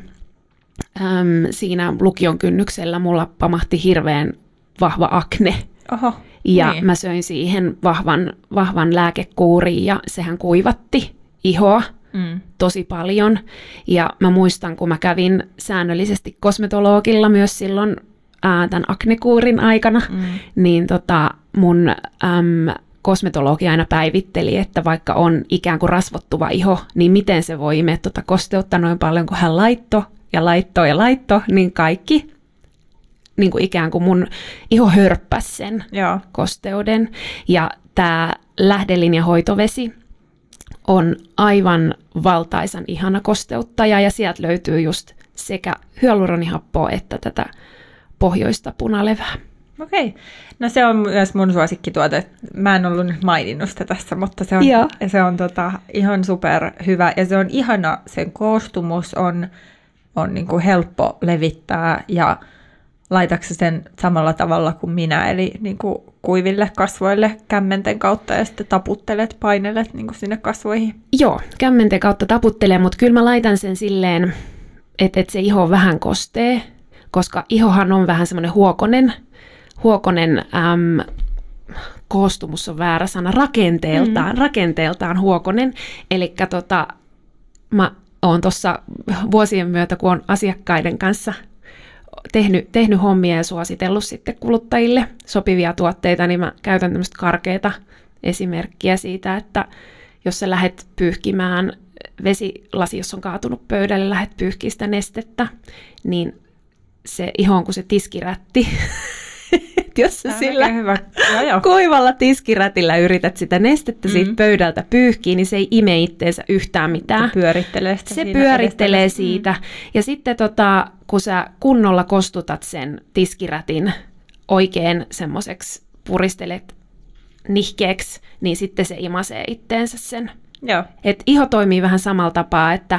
äm, siinä lukion kynnyksellä mulla pamahti hirveän vahva akne. Oho, ja niin. mä söin siihen vahvan, vahvan lääkekuuriin ja sehän kuivatti ihoa mm. tosi paljon. Ja mä muistan, kun mä kävin säännöllisesti kosmetologilla myös silloin ää, tämän aknekuurin aikana, mm. niin tota, mun äm, kosmetologi aina päivitteli, että vaikka on ikään kuin rasvottuva iho, niin miten se voi imeä tuota kosteutta noin paljon, kun hän laitto ja laitto ja laitto, niin kaikki niin kuin ikään kuin mun iho hörppäs sen Joo. kosteuden. Ja tämä lähdelinjahoitovesi on aivan valtaisan ihana kosteuttaja ja sieltä löytyy just sekä hyaluronihappoa että tätä pohjoista punalevää. Okei. No se on myös mun suosikkituote. Mä en ollut nyt maininnut sitä tässä, mutta se on, se on tota, ihan super hyvä. Ja se on ihana, sen koostumus on, on niin kuin helppo levittää ja laitatko sen samalla tavalla kuin minä, eli niin kuin kuiville kasvoille kämmenten kautta ja sitten taputtelet, painelet niin kuin sinne kasvoihin? Joo, kämmenten kautta taputtelen, mutta kyllä mä laitan sen silleen, että, että se iho vähän kostee, koska ihohan on vähän semmoinen huokonen, huokonen äm, koostumus on väärä sana, rakenteeltaan, mm. rakenteeltaan huokonen. Eli tota, mä oon tuossa vuosien myötä, kun on asiakkaiden kanssa tehnyt, tehnyt hommia ja suositellut sitten kuluttajille sopivia tuotteita, niin mä käytän tämmöistä karkeita esimerkkiä siitä, että jos sä lähdet pyyhkimään vesilasi, jos on kaatunut pöydälle, lähdet pyyhkiä sitä nestettä, niin se ihon kuin se tiskirätti, *laughs* *laughs* jos sä sillä hyvä. Joo, joo. kuivalla tiskirätillä yrität sitä nestettä mm. siitä pöydältä pyyhkiä, niin se ei ime itteensä yhtään mitään. Se pyörittelee sitä Se pyörittelee edestä. siitä. Mm. Ja sitten tota, kun sä kunnolla kostutat sen tiskirätin oikein semmoiseksi puristelet nihkeeksi, niin sitten se imasee itteensä sen. Joo. Et iho toimii vähän samalla tapaa, että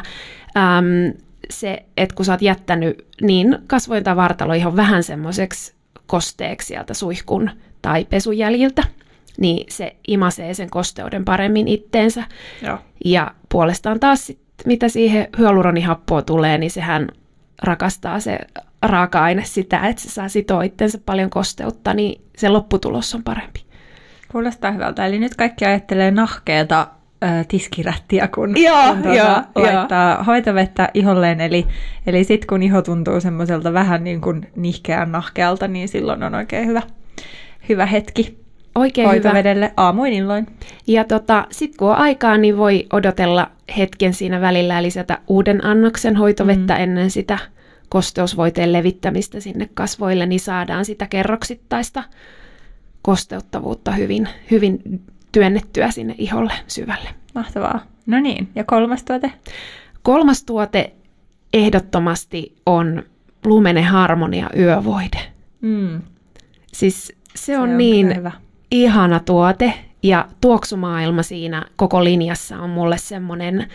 äm, se, että kun sä oot jättänyt niin kasvoin tai vartalo ihan vähän semmoiseksi kosteeksi sieltä suihkun tai pesujäljiltä, niin se imasee sen kosteuden paremmin itteensä. Joo. Ja puolestaan taas sit, mitä siihen hyaluronihappoon tulee, niin sehän rakastaa se raaka-aine sitä, että se saa sitoa itsensä paljon kosteutta, niin se lopputulos on parempi. Kuulostaa hyvältä. Eli nyt kaikki ajattelee nahkeeta äh, tiskirättiä, kun, joo, kun tuota, joo, laittaa joo. hoitovettä iholleen. Eli, eli sitten kun iho tuntuu semmoiselta vähän niin kuin nihkeän nahkealta, niin silloin on oikein hyvä, hyvä hetki Oikein hoitovedelle hyvä. aamuin illoin. Ja tota, sitten kun on aikaa, niin voi odotella hetken siinä välillä ja lisätä uuden annoksen hoitovettä mm. ennen sitä kosteusvoiteen levittämistä sinne kasvoille, niin saadaan sitä kerroksittaista kosteuttavuutta hyvin, hyvin työnnettyä sinne iholle syvälle. Mahtavaa. No niin, ja kolmas tuote? Kolmas tuote ehdottomasti on Lumene Harmonia yövoide. Mm. Siis se, se on, on niin hyvä. ihana tuote ja tuoksumaailma siinä koko linjassa on mulle semmoinen,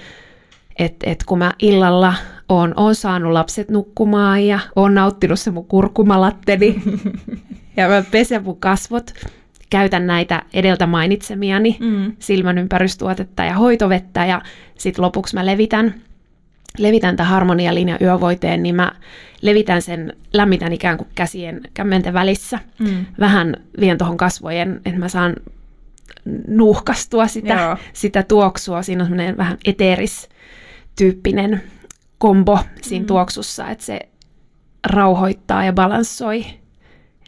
että et kun mä illalla oon, oon saanut lapset nukkumaan ja oon nauttinut se mun kurkumalatteni *laughs* ja mä pesen mun kasvot, käytän näitä edeltä mainitsemiani mm. silmän ympärystuotetta ja hoitovettä ja sitten lopuksi mä levitän, levitän tämän harmonialinja yövoiteen, niin mä levitän sen, lämmitän ikään kuin käsien kämmenten välissä. Mm. Vähän vien tuohon kasvojen, että mä saan nuuhkastua sitä, sitä tuoksua. Siinä on semmoinen vähän eteeris-tyyppinen kombo siinä mm. tuoksussa, että se rauhoittaa ja balanssoi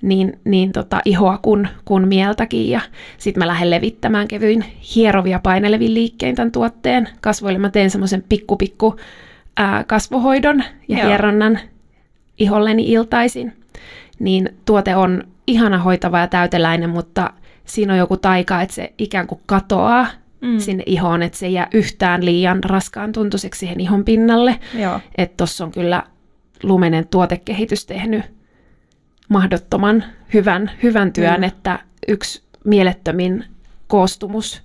niin, niin tota, ihoa kuin, kuin mieltäkin. Ja sitten mä lähden levittämään kevyin hierovia painelevin liikkein tämän tuotteen kasvoille. Mä teen semmoisen pikku pikku ää, kasvohoidon ja Joo. hieronnan iholleni iltaisin. Niin tuote on ihana hoitava ja täyteläinen, mutta siinä on joku taika, että se ikään kuin katoaa mm. sinne ihoon, että se ei jää yhtään liian raskaan tuntuiseksi siihen ihon pinnalle. Että tuossa on kyllä lumenen tuotekehitys tehnyt mahdottoman hyvän, hyvän työn, mm. että yksi mielettömin koostumus,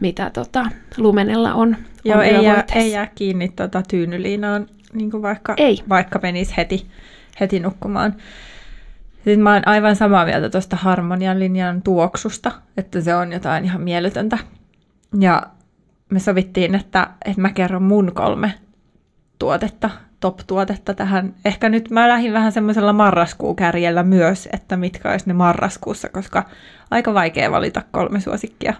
mitä tota, lumenella on. Joo, on ei, jää, ei jää kiinni tota, tyynyliinaan, niin kuin vaikka, ei. vaikka menisi heti, heti nukkumaan. Sitten mä oon aivan samaa mieltä tuosta harmonian linjan tuoksusta, että se on jotain ihan mieletöntä. Ja me sovittiin, että, että mä kerron mun kolme tuotetta, top-tuotetta tähän. Ehkä nyt mä lähdin vähän semmoisella marraskuukärjellä myös, että mitkä olisi ne marraskuussa, koska aika vaikea valita kolme suosikkia.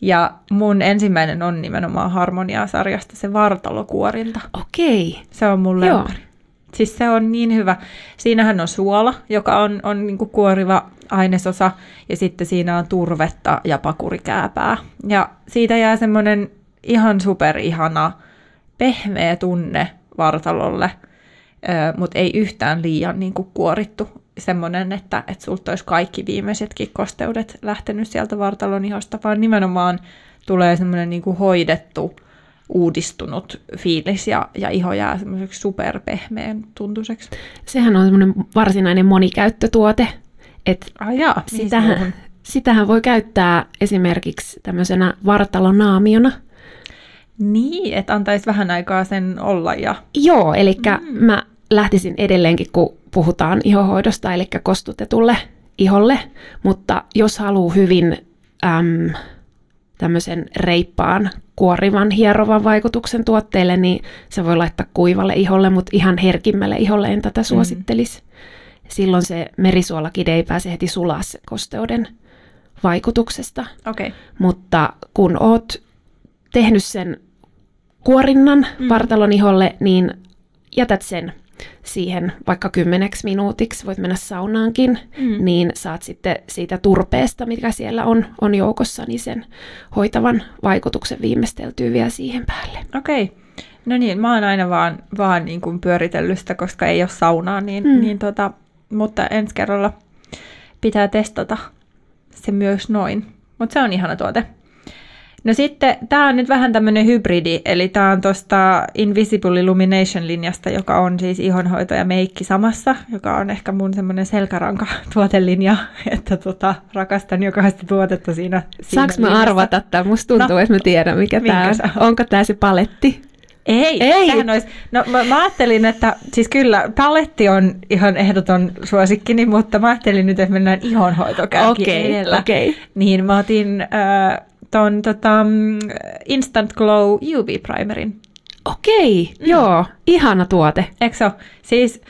Ja mun ensimmäinen on nimenomaan Harmonia-sarjasta se vartalokuorinta. Okei. Se on mun lemppari. Siis se on niin hyvä. Siinähän on suola, joka on, on niin kuoriva ainesosa, ja sitten siinä on turvetta ja pakurikääpää. Ja siitä jää semmoinen ihan superihana, pehmeä tunne vartalolle, mutta ei yhtään liian niin kuin kuorittu. Semmoinen, että, että sulta olisi kaikki viimeisetkin kosteudet lähtenyt sieltä vartalon ihosta, vaan nimenomaan tulee semmoinen niin kuin hoidettu, uudistunut fiilis ja, ja iho jää semmoiseksi superpehmeän tuntuiseksi. Sehän on semmoinen varsinainen monikäyttötuote. että ah, jaa, sitähän, sitähän voi käyttää esimerkiksi tämmöisenä vartalonaamiona. Niin, että antaisi vähän aikaa sen olla. Ja... Joo, eli mm. mä lähtisin edelleenkin, kun puhutaan ihohoidosta, eli kostutetulle iholle, mutta jos haluaa hyvin äm, tämmöisen reippaan, kuorivan, hierovan vaikutuksen tuotteelle, niin se voi laittaa kuivalle iholle, mutta ihan herkimmälle iholle en tätä mm. suosittelisi. Mm. Silloin se merisuolakide ei pääse heti sulaa kosteuden vaikutuksesta. Okay. Mutta kun oot tehnyt sen kuorinnan mm. vartalon iholle, niin jätät sen siihen vaikka kymmeneksi minuutiksi, voit mennä saunaankin, mm. niin saat sitten siitä turpeesta, mikä siellä on, on joukossa, niin sen hoitavan vaikutuksen viimeisteltyy vielä siihen päälle. Okei. Okay. No niin, mä oon aina vaan, vaan niin kuin pyöritellyt sitä, koska ei ole saunaa, niin, mm. niin tota, mutta ensi kerralla pitää testata se myös noin. Mutta se on ihana tuote. No sitten, tämä on nyt vähän tämmöinen hybridi, eli tämä on tuosta Invisible Illumination-linjasta, joka on siis ihonhoito ja meikki samassa, joka on ehkä mun semmoinen selkäranka *laughs* tuotelinja, että tota, rakastan jokaista tuotetta siinä. Saanko mä arvata että Musta tuntuu, no, että mä tiedän, mikä tämä on. Onko tämä se paletti? Ei, Ei. Olisi, no mä, mä ajattelin, että siis kyllä paletti on ihan ehdoton suosikkini, mutta mä ajattelin nyt, että mennään ihonhoitokärki okay, edellä. Okay. Niin mä otin äh, ton tota, mm, Instant Glow UV Primerin. Okei, mm. joo, ihana tuote. Eikö se Siis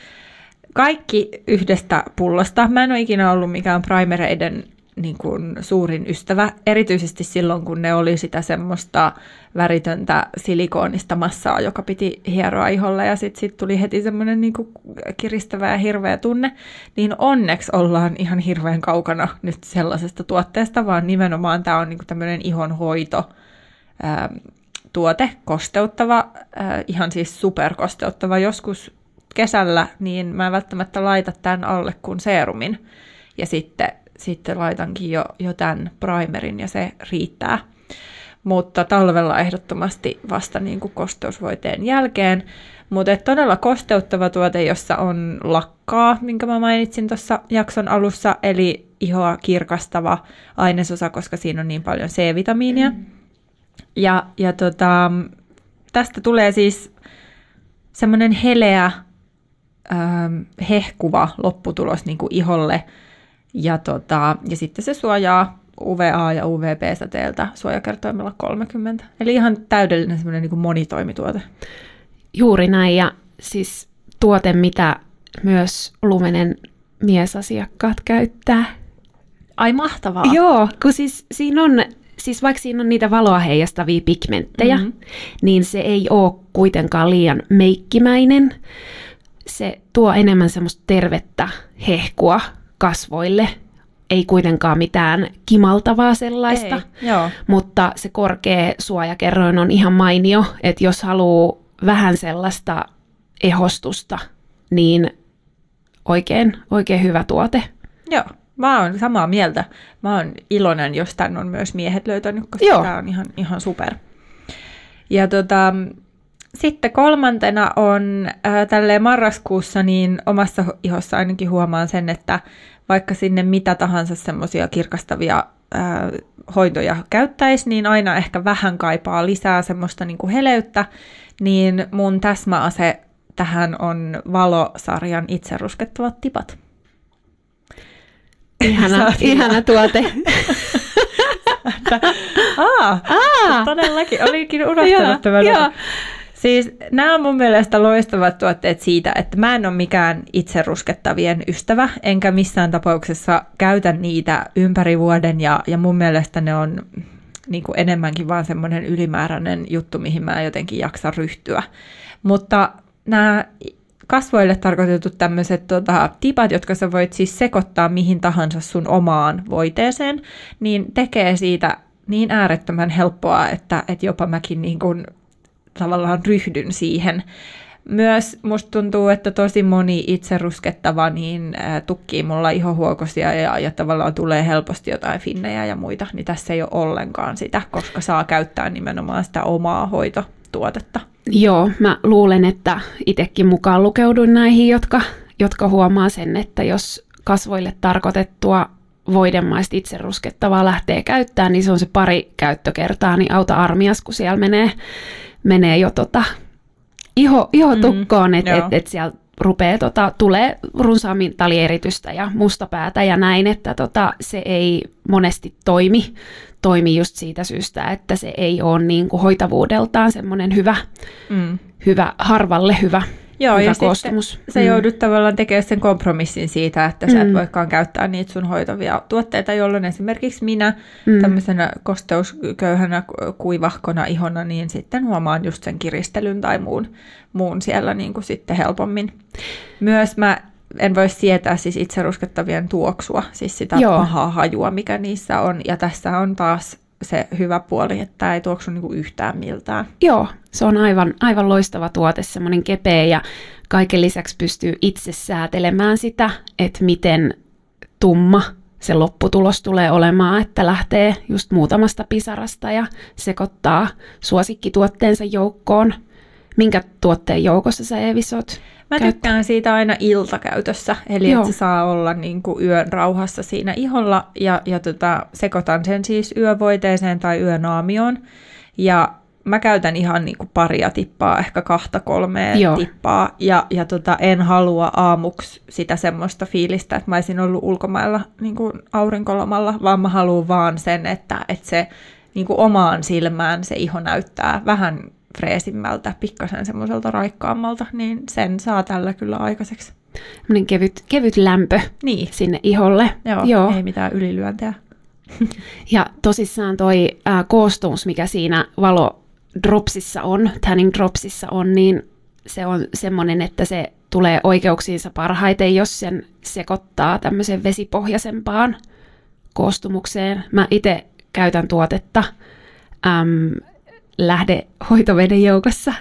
kaikki yhdestä pullosta. Mä en ole ikinä ollut mikään primereiden niin kuin suurin ystävä, erityisesti silloin, kun ne oli sitä semmoista väritöntä silikoonista massaa, joka piti hieroa iholla ja sitten sit tuli heti semmoinen niin kuin kiristävä ja hirveä tunne, niin onneksi ollaan ihan hirveän kaukana nyt sellaisesta tuotteesta, vaan nimenomaan tämä on niin kuin tämmöinen ihonhoito ää, tuote, kosteuttava, ää, ihan siis superkosteuttava. Joskus kesällä, niin mä en välttämättä laita tämän alle kuin seerumin. Ja sitten sitten laitankin jo, jo tämän primerin ja se riittää. Mutta talvella ehdottomasti vasta niin kuin kosteusvoiteen jälkeen. Mutta todella kosteuttava tuote, jossa on lakkaa, minkä mä mainitsin tuossa jakson alussa, eli ihoa kirkastava ainesosa, koska siinä on niin paljon C-vitamiinia. Mm. Ja, ja tota, tästä tulee siis semmoinen heleä, ähm, hehkuva lopputulos niin kuin iholle – ja, tota, ja sitten se suojaa UVA- ja UVB-säteeltä suojakertoimella 30. Eli ihan täydellinen semmoinen niin monitoimituote. Juuri näin, ja siis tuote, mitä myös Lumenen miesasiakkaat käyttää. Ai mahtavaa. Joo, kun siis siinä on, siis vaikka siinä on niitä valoa heijastavia pigmenttejä, mm-hmm. niin se ei ole kuitenkaan liian meikkimäinen. Se tuo enemmän semmoista tervettä hehkua kasvoille. Ei kuitenkaan mitään kimaltavaa sellaista, Ei, joo. mutta se korkea suojakerroin on ihan mainio, että jos haluaa vähän sellaista ehostusta, niin oikein, oikein hyvä tuote. Joo, mä oon samaa mieltä. Mä oon iloinen, jos tän on myös miehet löytänyt, koska Joo. tämä on ihan, ihan super. Ja tota, sitten kolmantena on äh, tälleen marraskuussa, niin omassa ihossa ainakin huomaan sen, että vaikka sinne mitä tahansa semmoisia kirkastavia ää, hoitoja käyttäisi, niin aina ehkä vähän kaipaa lisää semmoista niin kuin heleyttä, niin mun täsmäase tähän on Valo-sarjan itse ruskettavat tipat. Ihana, ihana tuote. *laughs* Aa, Aa, todellakin, olikin unohtanut tämän. Siis nämä on mun mielestä loistavat tuotteet siitä, että mä en ole mikään itse ruskettavien ystävä, enkä missään tapauksessa käytä niitä ympäri vuoden, ja, ja mun mielestä ne on niin kuin enemmänkin vaan semmoinen ylimääräinen juttu, mihin mä jotenkin jaksa ryhtyä. Mutta nämä kasvoille tarkoitetut tämmöiset tota, tipat, jotka sä voit siis sekoittaa mihin tahansa sun omaan voiteeseen, niin tekee siitä niin äärettömän helppoa, että, että jopa mäkin niin kuin tavallaan ryhdyn siihen. Myös musta tuntuu, että tosi moni itse ruskettava niin äh, tukkii mulla ihohuokosia ja, ja tavallaan tulee helposti jotain finnejä ja muita, niin tässä ei ole ollenkaan sitä, koska saa käyttää nimenomaan sitä omaa hoitotuotetta. Joo, mä luulen, että itsekin mukaan lukeudun näihin, jotka, jotka huomaa sen, että jos kasvoille tarkoitettua voidemaista itse ruskettavaa lähtee käyttämään, niin se on se pari käyttökertaa, niin auta armias, kun siellä menee, menee jo tota iho, iho mm, tukkoon, mm, että et, et siellä rupeaa, tota, tulee runsaammin talieritystä ja mustapäätä ja näin, että tota, se ei monesti toimi, toimi just siitä syystä, että se ei ole niin kuin hoitavuudeltaan semmoinen hyvä, mm. hyvä, harvalle hyvä Joo, hyvä ja koostumus. sä mm. joudut tavallaan tekemään sen kompromissin siitä, että sä et mm. voikaan käyttää niitä sun hoitavia tuotteita, jolloin esimerkiksi minä mm. tämmöisenä kosteusköyhänä kuivahkona ihona, niin sitten huomaan just sen kiristelyn tai muun, muun siellä niin kuin sitten helpommin. Myös mä en voi sietää siis itse ruskettavien tuoksua, siis sitä Joo. pahaa hajua, mikä niissä on. Ja tässä on taas se hyvä puoli, että tämä ei tuoksu niinku yhtään miltään. Joo, se on aivan, aivan loistava tuote, semmoinen kepeä ja kaiken lisäksi pystyy itse säätelemään sitä, että miten tumma se lopputulos tulee olemaan, että lähtee just muutamasta pisarasta ja sekoittaa suosikkituotteensa joukkoon. Minkä tuotteen joukossa sä Eevis oot? Mä tykkään käyttä. siitä aina iltakäytössä, eli Joo. että se saa olla niin kuin yön rauhassa siinä iholla, ja, ja tota, sekoitan sen siis yövoiteeseen tai yönaamioon, ja mä käytän ihan niin kuin paria tippaa, ehkä kahta kolmea Joo. tippaa, ja, ja tota, en halua aamuksi sitä semmoista fiilistä, että mä olisin ollut ulkomailla niin kuin aurinkolomalla, vaan mä haluan vaan sen, että, että se niin kuin omaan silmään se iho näyttää vähän freesimmältä, pikkasen semmoiselta raikkaammalta, niin sen saa tällä kyllä aikaiseksi. kevyt, kevyt lämpö niin. sinne iholle. Joo, Joo, ei mitään ylilyöntejä. ja tosissaan toi ää, koostumus, mikä siinä valo dropsissa on, tanning dropsissa on, niin se on semmoinen, että se tulee oikeuksiinsa parhaiten, jos sen sekoittaa tämmöiseen vesipohjaisempaan koostumukseen. Mä itse käytän tuotetta äm, lähde hoitoveden joukossa.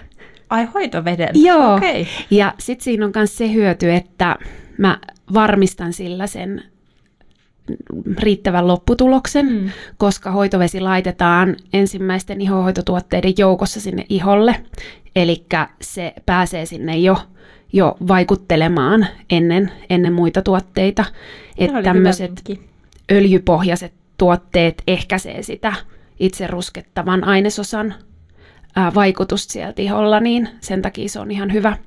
Ai hoitoveden? Joo. Okay. Ja sitten siinä on myös se hyöty, että mä varmistan sillä sen riittävän lopputuloksen, mm. koska hoitovesi laitetaan ensimmäisten ihohoitotuotteiden joukossa sinne iholle, eli se pääsee sinne jo, jo vaikuttelemaan ennen, ennen muita tuotteita. Että tämmöiset öljypohjaiset tuotteet ehkäisee sitä itse ruskettavan ainesosan ää, vaikutusta sieltä iholla, niin sen takia se on ihan hyvä,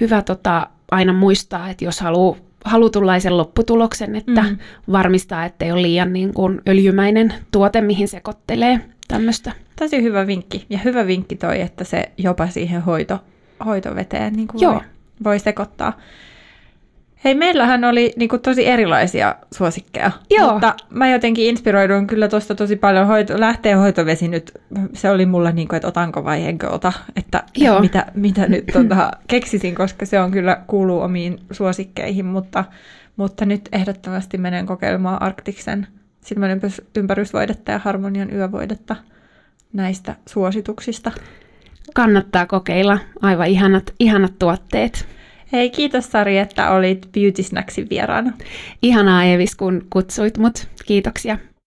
hyvä tota, aina muistaa, että jos haluaa halu tullaisen lopputuloksen, että mm. varmistaa, että ei ole liian niin kuin öljymäinen tuote, mihin sekoittelee tämmöistä. Tosi hyvä vinkki. Ja hyvä vinkki toi, että se jopa siihen hoito, hoitoveteen niin kuin voi, voi sekoittaa. Hei, meillähän oli niin kuin, tosi erilaisia suosikkeja, Joo. mutta mä jotenkin inspiroidun kyllä tuosta tosi paljon. Hoito, lähtee hoitovesi nyt, se oli mulla niin kuin, että otanko vai enkö ota, että Joo. mitä, mitä nyt tota, *laughs* keksisin, koska se on kyllä kuuluu omiin suosikkeihin, mutta, mutta nyt ehdottomasti menen kokeilemaan Arktiksen silmän ympärysvoidetta ja harmonian yövoidetta näistä suosituksista. Kannattaa kokeilla, aivan ihanat, ihanat tuotteet. Hei, kiitos Sari, että olit Beauty Snacksin vieraana. Ihanaa Eevis, kun kutsuit mut. Kiitoksia.